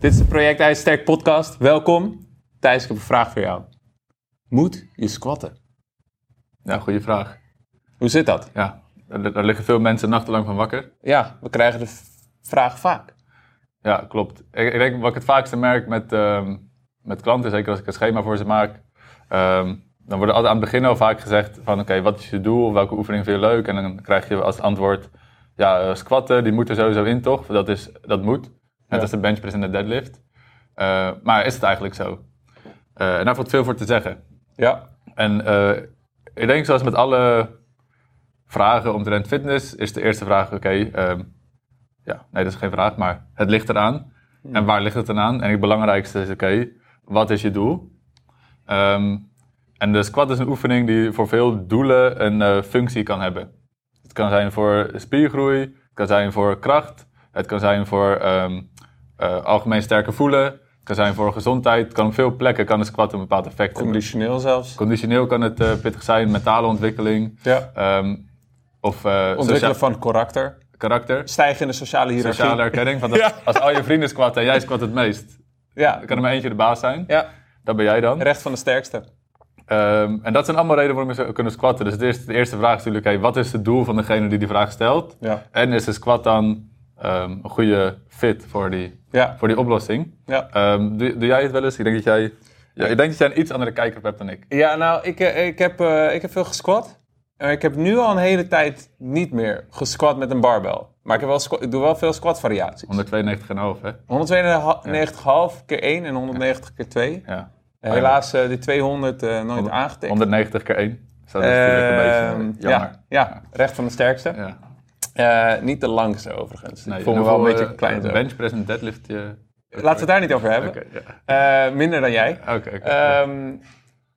Dit is de Project IJssterk podcast. Welkom. Thijs, ik heb een vraag voor jou. Moet je squatten? Ja, goede vraag. Hoe zit dat? Ja, daar, daar liggen veel mensen nachtenlang van wakker. Ja, we krijgen de vraag vaak. Ja, klopt. Ik, ik denk wat ik het vaakste merk met, ehm, met klanten, zeker als ik een schema voor ze maak, ehm, dan wordt altijd aan het begin al vaak gezegd van oké, wat is je doel, of welke oefening vind je leuk? En dan krijg je als antwoord, ja, eh, squatten, die moeten sowieso in toch? Dat, is, dat moet. Net als de benchpress en de deadlift. Eh, maar is het eigenlijk zo? Eh, en daar valt veel voor te zeggen. Ja. En eh, ik denk zoals met alle vragen omtrent fitness, is de eerste vraag, oké, ehm, ja, nee, dat is geen vraag, maar het ligt eraan. En waar ligt het dan aan? En het belangrijkste is, oké, wat is je doel? Ehm, en de squat is een oefening die voor veel doelen een functie kan hebben. Het kan zijn voor spiergroei, het kan zijn voor kracht, het kan zijn voor ehm, eh, algemeen sterker voelen, het kan zijn voor gezondheid. Het kan op veel plekken kan een squat een bepaald effect hebben. Conditioneel zelfs. Conditioneel kan het eh, pittig zijn, mentale ontwikkeling. Ja. ehm, of eh Ontwikkelen van karakter. karakter. Stijgen in de sociale hiërarchie. Sociale als, Ja. als al je vrienden squatten en jij squat het meest, Ja. dan kan er maar eentje de baas zijn. ja. Dat ben jij dan. Recht van de sterkste. Ehm, en dat zijn allemaal redenen waarom we kunnen squatten. Dus de eerste, de eerste vraag is natuurlijk, hey, wat is het doel van degene die die vraag stelt? Ja. En is de squat dan ehm, een goede fit voor die, Ja. voor die oplossing? Ja. Ehm, doe, doe jij het wel eens? Ik denk dat jij, ja, ik denk dat jij een iets andere kijker hebt dan ik. Ja, nou, ik, eh, ik, heb, eh, ik heb veel gesquat. Eh, ik heb nu al een hele tijd niet meer gesquat met een barbel. Maar ik, heb wel ik doe wel veel squat variaties. 192,5 hè? 192,5 keer 1 en 190 keer 2. Ja. Helaas die 200 eh, nooit aangetikt. 190 keer 1. Dus dat is natuurlijk een Ehm, beetje jammer. ja, recht van de sterkste. Ja. Eh, niet de langste overigens. Nee, ik voel me wel een beetje eh, klein. Benchpress en deadlift. Laten we het daar niet over hebben. Eh, minder dan jij. Oké. Ehm,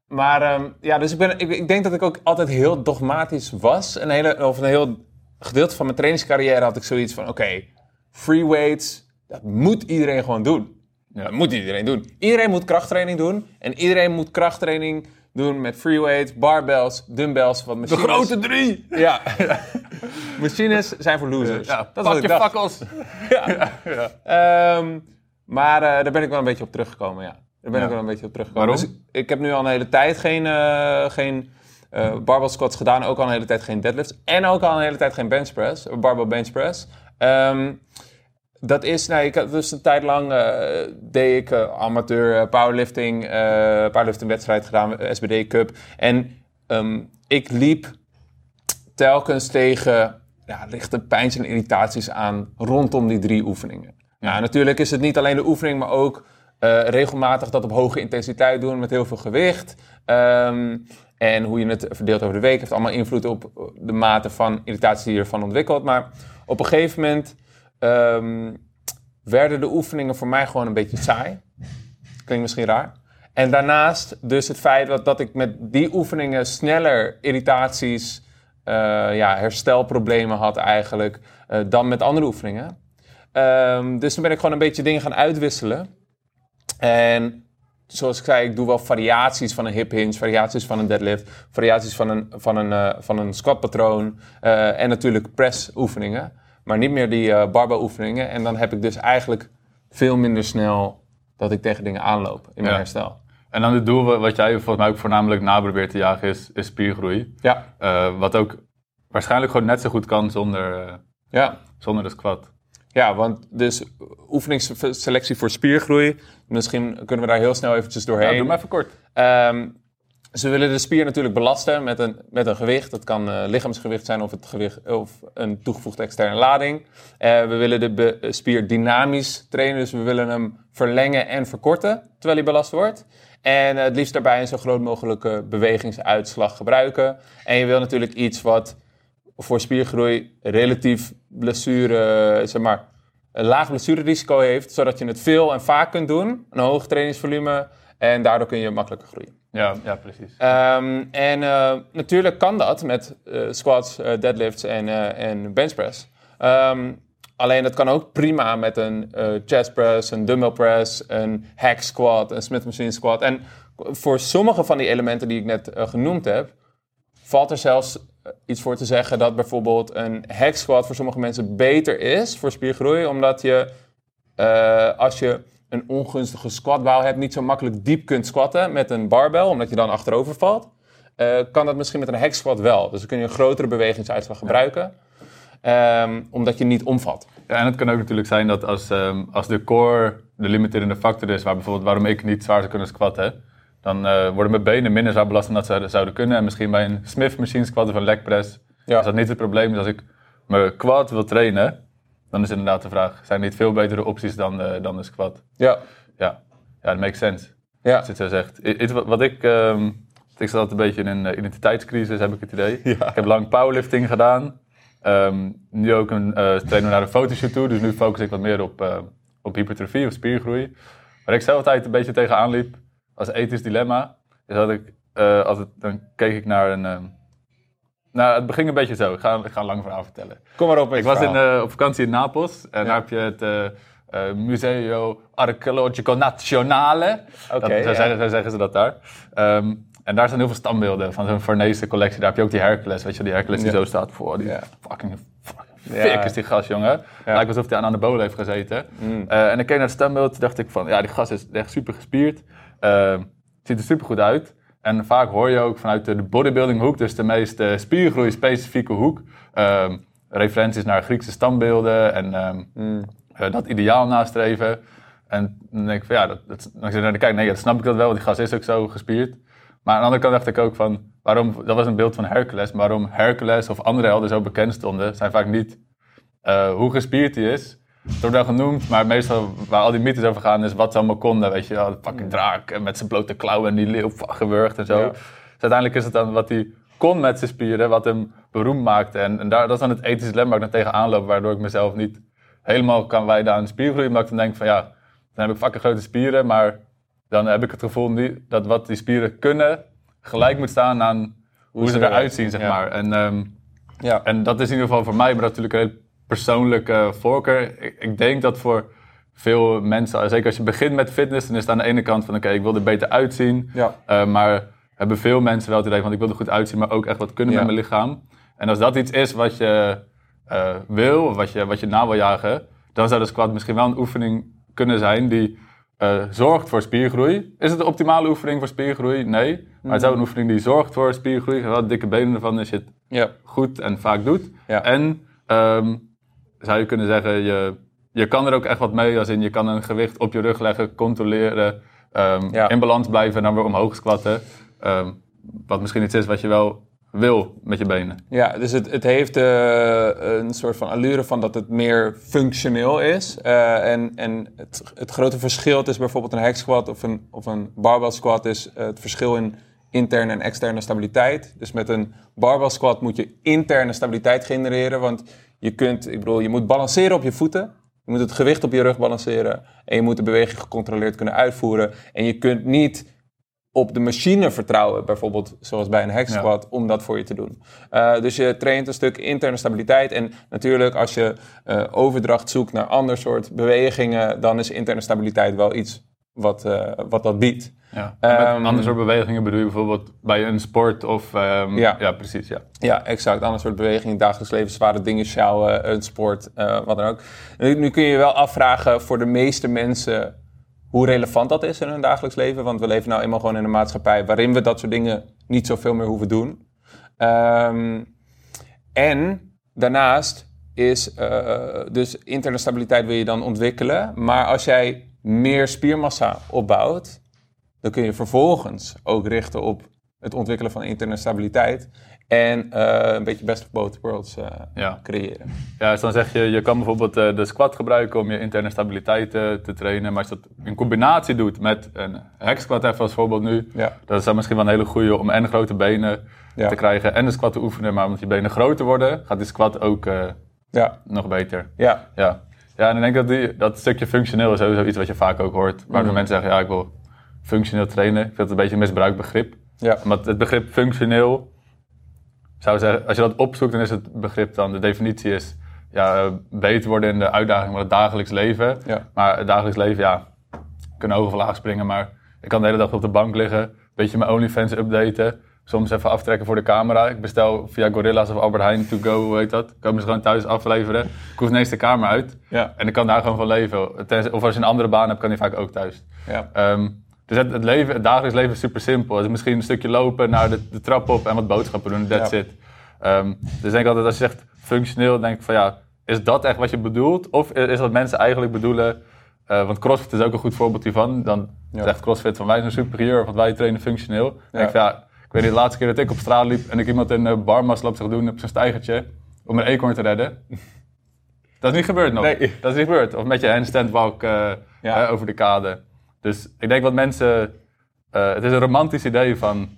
maar ehm, ja, dus ik, ben, ik, ik denk dat ik ook altijd heel dogmatisch was. Een hele, of een heel gedeelte van mijn trainingscarrière had ik zoiets van: oké, free weights, dat moet iedereen gewoon doen. Ja. Dat moet iedereen doen. Iedereen moet krachttraining doen. En iedereen moet krachttraining doen met free weights, barbells, dumbbells. Wat De grote drie! Ja. machines zijn voor losers. Ja, dat is pak je dacht. fakkels! Ja. Ehm, maar eh, daar ben ik wel een beetje op teruggekomen, ja. Daar ben Ja. ik wel een beetje op teruggekomen. Waarom? Dus ik, heb nu al een hele tijd geen, eh geen eh, barbell squats gedaan. Ook al een hele tijd geen deadlifts. En ook al een hele tijd geen bench press. Barbell bench press. Ehm, dat is, nou, ik had dus een tijd lang deed ik amateur powerlifting, powerlifting wedstrijd gedaan, SBD Cup. En ehm, ik liep telkens tegen ja, lichte pijns en irritaties aan rondom die drie oefeningen. Ja, natuurlijk is het niet alleen de oefening, maar ook eh, regelmatig dat op hoge intensiteit doen met heel veel gewicht. Ehm, en hoe je het verdeelt over de week heeft allemaal invloed op de mate van irritatie die je ervan ontwikkelt. Maar op een gegeven moment ehm, werden de oefeningen voor mij gewoon een beetje saai. Klinkt misschien raar. En daarnaast dus het feit dat, dat ik met die oefeningen sneller irritaties, ja, herstelproblemen had eigenlijk, eh, dan met andere oefeningen. Ehm, dus toen ben ik gewoon een beetje dingen gaan uitwisselen. En zoals ik zei, ik doe wel variaties van een hip hinge, variaties van een deadlift, variaties van een, van een, eh, van een squat patroon eh, en natuurlijk press oefeningen. Maar niet meer die eh barbell oefeningen. En dan heb ik dus eigenlijk veel minder snel dat ik tegen dingen aanloop in mijn Ja. herstel. En dan het doel wa- wat jij volgens mij ook voornamelijk na probeert te jagen is, is spiergroei. Ja, Eh, wat ook waarschijnlijk gewoon net zo goed kan zonder, eh, ja. zonder de squat. Ja, want dus oefeningsselectie voor spiergroei. Misschien kunnen we daar heel snel eventjes doorheen. Ja, doe maar even kort. Ehm, ze willen de spier natuurlijk belasten met een, met een gewicht. Dat kan eh, lichaamsgewicht zijn of, het gewicht, of een toegevoegde externe lading. We willen de be- spier dynamisch trainen, dus we willen hem verlengen en verkorten terwijl hij belast wordt. En eh, het liefst daarbij een zo groot mogelijke bewegingsuitslag gebruiken. En je wil natuurlijk iets wat voor spiergroei relatief blessure, zeg maar, een laag blessurerisico heeft, zodat je het veel en vaak kunt doen, een hoog trainingsvolume, en daardoor kun je makkelijker groeien. Ja, ja precies. Ehm, en eh, natuurlijk kan dat met eh, squats, deadlifts en, en benchpress. Ehm, alleen dat kan ook prima met een eh, chest press, een dumbbell press, een hack squat, een Smith machine squat. En voor sommige van die elementen die ik net eh, genoemd heb, valt er zelfs eh, iets voor te zeggen dat bijvoorbeeld een hack squat voor sommige mensen beter is voor spiergroei, omdat je als je een ongunstige squatbouw hebt, niet zo makkelijk diep kunt squatten met een barbell, omdat je dan achterover valt, kan dat misschien met een hack squat wel. Dus dan kun je een grotere bewegingsuitslag gebruiken, ehm, omdat je niet omvalt. Ja, en het kan ook natuurlijk zijn dat als, ehm, als de core de limiterende factor is, waar bijvoorbeeld waarom ik niet zwaar zou kunnen squatten, dan eh, worden mijn benen minder zwaar belast dan dat ze zouden kunnen. En misschien bij een Smith machine squat of een leg press Ja. is dat niet het probleem. Dus als ik mijn quad wil trainen, dan is inderdaad de vraag, zijn er niet veel betere opties dan, de- dan de squat? Ja, Ja, ja dat makes sense. ja. Als je het zo zegt. I- Iets wat, ik, ehm, ik zat altijd een beetje in een eh, identiteitscrisis, heb ik het idee. Ja. Ik heb lang powerlifting gedaan. Ehm, nu ook een uh, trainer naar een fotoshoot toe. Dus nu focus ik wat meer op, eh, op hypertrofie of spiergroei. Waar ik zelf altijd een beetje tegenaan liep als ethisch dilemma. Is dat ik eh, altijd, dan keek ik naar een. ehm, nou, het beging een beetje zo. Ik ga, ik ga een lang verhaal vertellen. Kom maar op Ik was verhaal. op vakantie in Napels en daar heb je het Museo Archeologico Nazionale. Oké, zo, ja. zeggen, zeggen ze dat daar. Ehm, en daar zijn heel veel standbeelden van zo'n Fornese collectie. Daar heb je ook die Hercules, weet je, die Hercules die zo staat voor. Die fucking, fucking fik is die gast, jongen. Lijkt alsof hij aan anabolen heeft gezeten. Mm. Eh, en ik keek naar het standbeeld, dacht ik van, ja, die gast is echt super gespierd. Ehm, ziet er super goed uit. En vaak hoor je ook vanuit de bodybuilding hoek, dus de meest eh, spiergroei specifieke hoek, ehm, referenties naar Griekse standbeelden en ehm, Mm. dat ideaal nastreven. En dan denk ik van ja, dat, dat, dan ik naar de kijk, nee, dat snap ik dat wel, want die gast is ook zo gespierd. Maar aan de andere kant dacht ik ook van, waarom, dat was een beeld van Hercules, maar waarom Hercules of andere helden zo bekend stonden, zijn vaak niet eh, hoe gespierd hij is. Het wordt wel genoemd, maar meestal waar al die mythes over gaan is wat ze allemaal konden. Weet je, de fucking draak en met zijn blote klauwen en die leeuw gewurgd en zo. Ja. Dus uiteindelijk is het dan wat hij kon met zijn spieren, wat hem beroemd maakte. En, en daar, dat is dan het ethische dilemma waar ik dan tegenaan loop, waardoor ik mezelf niet helemaal kan wijden aan spiergroei. Omdat ik dan denk van ja, dan heb ik fucking grote spieren, maar dan heb ik het gevoel dat wat die spieren kunnen gelijk moet staan aan hoe, ze ze eruit zien, zeg ja. maar. En, ehm, Ja. en dat is in ieder geval voor mij, maar natuurlijk een heel persoonlijke voorkeur. Ik, ik denk dat voor veel mensen, zeker als je begint met fitness, dan is het aan de ene kant van oké, ik wil er beter uitzien. Ja. Eh, maar hebben veel mensen wel het idee van ik wil er goed uitzien, maar ook echt wat kunnen Ja. met mijn lichaam. En als dat iets is wat je eh, wil, of wat je, wat je na wil jagen, dan zou de squat misschien wel een oefening kunnen zijn die eh, zorgt voor spiergroei. Is het de optimale oefening voor spiergroei? Nee. Maar het zou een oefening die zorgt voor spiergroei, wel dikke benen ervan als je het Ja. goed en vaak doet. Ja. En ehm, zou je kunnen zeggen, je, je kan er ook echt wat mee. Als in, je kan een gewicht op je rug leggen, controleren, ehm, Ja. in balans blijven en dan weer omhoog squatten. Ehm, wat misschien iets is wat je wel wil met je benen. Ja, dus het, het heeft eh, een soort van allure van dat het meer functioneel is. Eh, en en het, het grote verschil tussen bijvoorbeeld een hack squat of een, of een barbell squat is eh, het verschil in interne en externe stabiliteit. Dus met een barbell squat moet je interne stabiliteit genereren, want je kunt, ik bedoel, je moet balanceren op je voeten. Je moet het gewicht op je rug balanceren en je moet de beweging gecontroleerd kunnen uitvoeren. En je kunt niet op de machine vertrouwen, bijvoorbeeld zoals bij een hack Ja. om dat voor je te doen. Eh, dus je traint een stuk interne stabiliteit. En natuurlijk, als je eh, overdracht zoekt naar ander soort bewegingen, dan is interne stabiliteit wel iets wat, eh, wat dat biedt. Ja. Een ander soort bewegingen bedoel je bijvoorbeeld bij een sport of... ehm, Ja. ja, precies. Ja. Ja, exact. Ander soort bewegingen dagelijks leven, zware dingen sjouwen, een sport, wat dan ook. Nu, nu kun je je wel afvragen voor de meeste mensen hoe relevant dat is in hun dagelijks leven. Want we leven nou eenmaal gewoon in een maatschappij waarin we dat soort dingen niet zoveel meer hoeven doen. Ehm, en daarnaast is eh, dus interne stabiliteit wil je dan ontwikkelen. Maar als jij meer spiermassa opbouwt, dan kun je vervolgens ook richten op het ontwikkelen van interne stabiliteit. En eh, een beetje best of both worlds eh, Ja. creëren. Ja, dus dan zeg je, je kan bijvoorbeeld eh, de squat gebruiken om je interne stabiliteit te trainen. Maar als je dat in combinatie doet met een hack squat even als voorbeeld nu. Ja. Dat is dan misschien wel een hele goede om en grote benen Ja. te krijgen en de squat te oefenen. Maar omdat je benen groter worden, gaat die squat ook Ja, nog beter. ja, Ja. ja, en ik denk dat die, dat stukje functioneel is sowieso iets wat je vaak ook hoort. Waardoor Mhm. mensen zeggen, ja, ik wil functioneel trainen. Ik vind het een beetje een misbruikt begrip. ja. Want het begrip functioneel, zou zeggen, als je dat opzoekt, dan is het begrip dan, de definitie is, ja, beter worden in de uitdaging van het dagelijks leven. Ja. Maar het dagelijks leven, ja, kan hoog of laag springen, maar ik kan de hele dag op de bank liggen, een beetje mijn OnlyFans updaten. soms even aftrekken voor de camera. Ik bestel via Gorilla's of Albert Heijn to go, hoe heet dat? Komen ze gewoon thuis afleveren. Ik hoef ineens de kamer uit. Ja. En ik kan daar gewoon van leven. Of als je een andere baan hebt, kan die vaak ook thuis. Ja. Ehm, dus het, het, leven, het dagelijks leven is super simpel. Misschien een stukje lopen naar de, de trap op en wat boodschappen doen. That's Ja. it. Ehm, dus ik denk altijd als je zegt functioneel, denk ik van ja, is dat echt wat je bedoelt? Of is wat mensen eigenlijk bedoelen? eh, want CrossFit is ook een goed voorbeeld hiervan. Dan Ja. zegt CrossFit van wij zijn superieur, want wij trainen functioneel. Dan denk ik Ja. van ja, ik weet niet, de laatste keer dat ik op straat liep en ik iemand een uh, barmas lap zag doen op zijn stijgertje om een eekhoorn te redden. Dat is niet gebeurd nog. Nee. Dat is niet gebeurd. Of met je handstand walk eh, Ja. eh, over de kade. Dus ik denk wat mensen... eh, het is een romantisch idee van...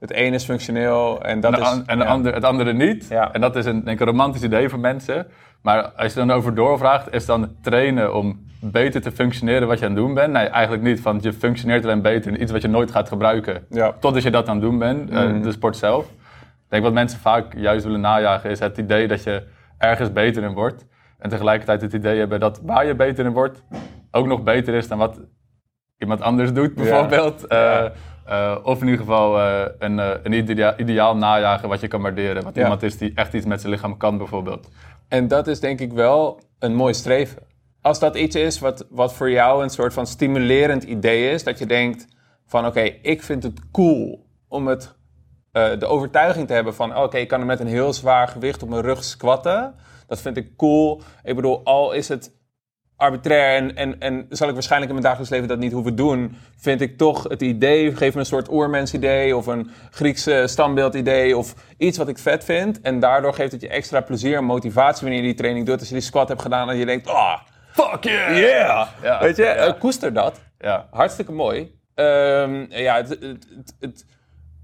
Het ene is functioneel en dat en is... en de ja. ander, het andere niet. Ja. En dat is een, denk ik, een romantisch idee voor mensen. Maar als je dan over doorvraagt, is dan trainen om beter te functioneren wat je aan het doen bent? Nee, eigenlijk niet. Want je functioneert alleen beter in iets wat je nooit gaat gebruiken. Ja. Totdat je dat aan het doen bent, eh, Mhm. de sport zelf. Ik denk wat mensen vaak juist willen najagen, is het idee dat je ergens beter in wordt. En tegelijkertijd het idee hebben dat waar je beter in wordt, ook nog beter is dan wat iemand anders doet, bijvoorbeeld. Eh, Ja. eh, of in ieder geval eh, een, een idea- ideaal najagen wat je kan waarderen. Wat Ja. iemand is die echt iets met zijn lichaam kan, bijvoorbeeld. En dat is denk ik wel een mooi streven. Als dat iets is wat, wat voor jou een soort van stimulerend idee is, dat je denkt van oké, ik vind het cool om het, de overtuiging te hebben van oké, ik kan er met een heel zwaar gewicht op mijn rug squatten. Dat vind ik cool. Ik bedoel, al is het arbitrair en, en, en zal ik waarschijnlijk in mijn dagelijks leven dat niet hoeven doen, vind ik toch het idee, geef me een soort oermensidee of een Griekse standbeeldidee of iets wat ik vet vind. En daardoor geeft het je extra plezier en motivatie wanneer je die training doet. Als je die squat hebt gedaan en je denkt, ah, Fuck yeah! yeah! Ja, Weet je, ja. eh, koester dat. Ja, Hartstikke mooi. Ehm, ja, het, het, het, het-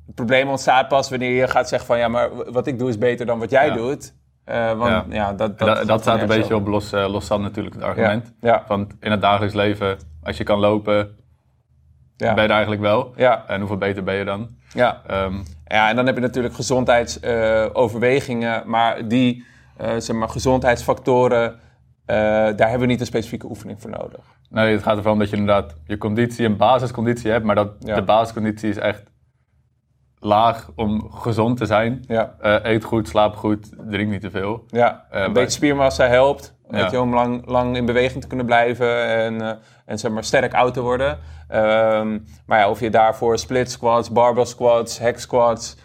het probleem ontstaat pas wanneer je gaat zeggen van ja, maar wat ik doe is beter dan wat jij Ja. doet. Eh, want Ja. ja, dat, dat, dat, staat een beetje op los, eh, los zand natuurlijk, het argument. Ja. Want in het dagelijks leven, als je kan lopen, Ja. ben je er eigenlijk wel. Ja, En hoeveel beter ben je dan? ja. Ehm, Ja, en dan heb je natuurlijk gezondheidsoverwegingen, maar die eh, zeg maar, gezondheidsfactoren, eh, daar hebben we niet een specifieke oefening voor nodig. nee, het gaat ervan dat je inderdaad je conditie, een basisconditie hebt, maar dat de basisconditie is echt laag om gezond te zijn. Ja, Eh, eet goed, slaap goed, drink niet te veel. ja. Eh, een beetje spiermassa helpt, Ja. je, om lang, lang in beweging te kunnen blijven en, eh, en zeg maar, sterk oud te worden. Ehm, maar ja, of je daarvoor split squats, barbell squats, hack squats,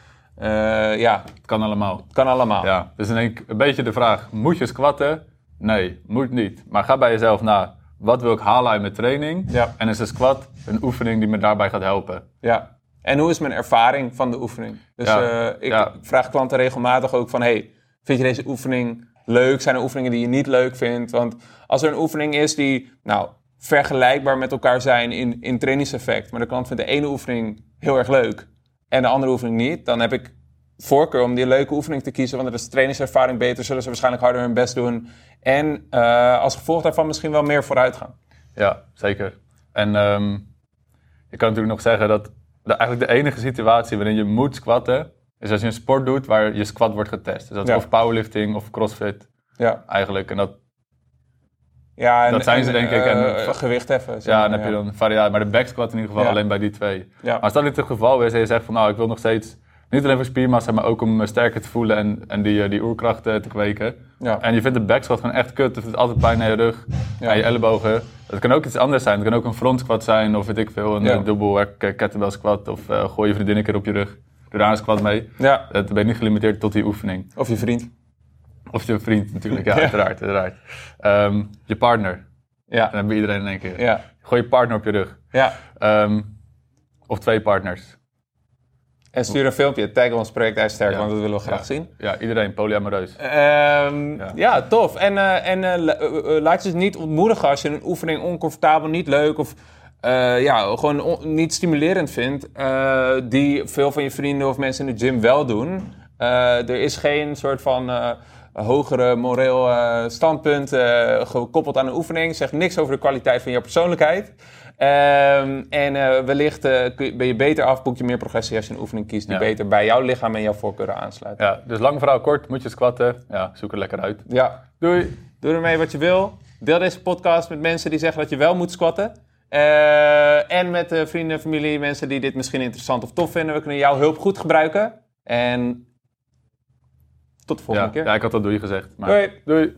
ja, Het kan allemaal. kan allemaal. Ja, dus dan denk ik een beetje de vraag, moet je squatten? Nee, moet niet. Maar ga bij jezelf na, wat wil ik halen uit mijn training? Ja. En is een squat een oefening die me daarbij gaat helpen? Ja. En hoe is mijn ervaring van de oefening? Dus Ja, eh, ik, ja. ik vraag klanten regelmatig ook van... Hey, vind je deze oefening leuk? Zijn er oefeningen die je niet leuk vindt? Want als er een oefening is die nou, vergelijkbaar met elkaar zijn in, in trainingseffect... maar de klant vindt de ene oefening heel erg leuk en de andere oefening niet... dan heb ik voorkeur om die leuke oefening te kiezen... want dan is de trainingservaring beter, zullen ze waarschijnlijk harder hun best doen... en eh, als gevolg daarvan misschien wel meer vooruit gaan. Ja, zeker. En ehm, je kan natuurlijk nog zeggen dat de, eigenlijk de enige situatie waarin je moet squatten... is als je een sport doet waar je squat wordt getest. Dus dat is Ja. of powerlifting of crossfit Ja, eigenlijk. En dat, ja en, Dat zijn ze, en, denk ik, en- eh, gewicht heffen. ja, dan heb je dan variatie. Maar de back squat in ieder geval alleen bij die twee. Ja. Maar als dat niet het geval is en je zegt van nou, ik wil nog steeds niet alleen voor spiermassa, maar ook om me sterker te voelen en, en die, eh, die oerkrachten te kweken. Ja. En je vindt de back squat gewoon echt kut, het doet altijd pijn aan je rug, Ja. aan je ellebogen. Het kan ook iets anders zijn, het kan ook een front squat zijn of weet ik veel, een Ja. ja. dubbel eh, kettlebell squat of eh, gooi je vriendin een keer op je rug. Doe daar een squat mee. ja, Het ben je niet gelimiteerd tot die oefening. of je vriend. Of je vriend natuurlijk, ja, Ja. uiteraard. uiteraard. Ehm, je partner, Ja, dan hebben we iedereen in één keer. ja, Gooi je partner op je rug. ja. Ehm, of twee partners. En stuur een filmpje, tag ons project IJsterk, Ja. want dat willen we graag Ja. zien. Ja, iedereen polyamoreus. Ehm, ja. Ja. tof. En, eh, en eh, eh, laat je dus niet ontmoedigen als je een oefening oncomfortabel, niet leuk of ja, gewoon on- niet stimulerend vindt, die veel van je vrienden of mensen in de gym wel doen. Er is geen soort van hogere moreel eh, standpunt eh, gekoppeld aan een oefening. Zegt niks over de kwaliteit van je persoonlijkheid. Ehm, en eh, wellicht eh, ben je beter af, boek je meer progressie als je een oefening kiest die Ja. beter bij jouw lichaam en jouw voorkeuren aansluit. Ja, dus lang verhaal kort, moet je squatten. Ja, zoek er lekker uit. Ja, doei. Doe ermee wat je wil. Deel deze podcast met mensen die zeggen dat je wel moet squatten. Eh, en met de vrienden, familie, mensen die dit misschien interessant of tof vinden. We kunnen jouw hulp goed gebruiken. En tot de volgende Ja, keer. ja, ik had dat doei gezegd. Maar... Doei. Doei.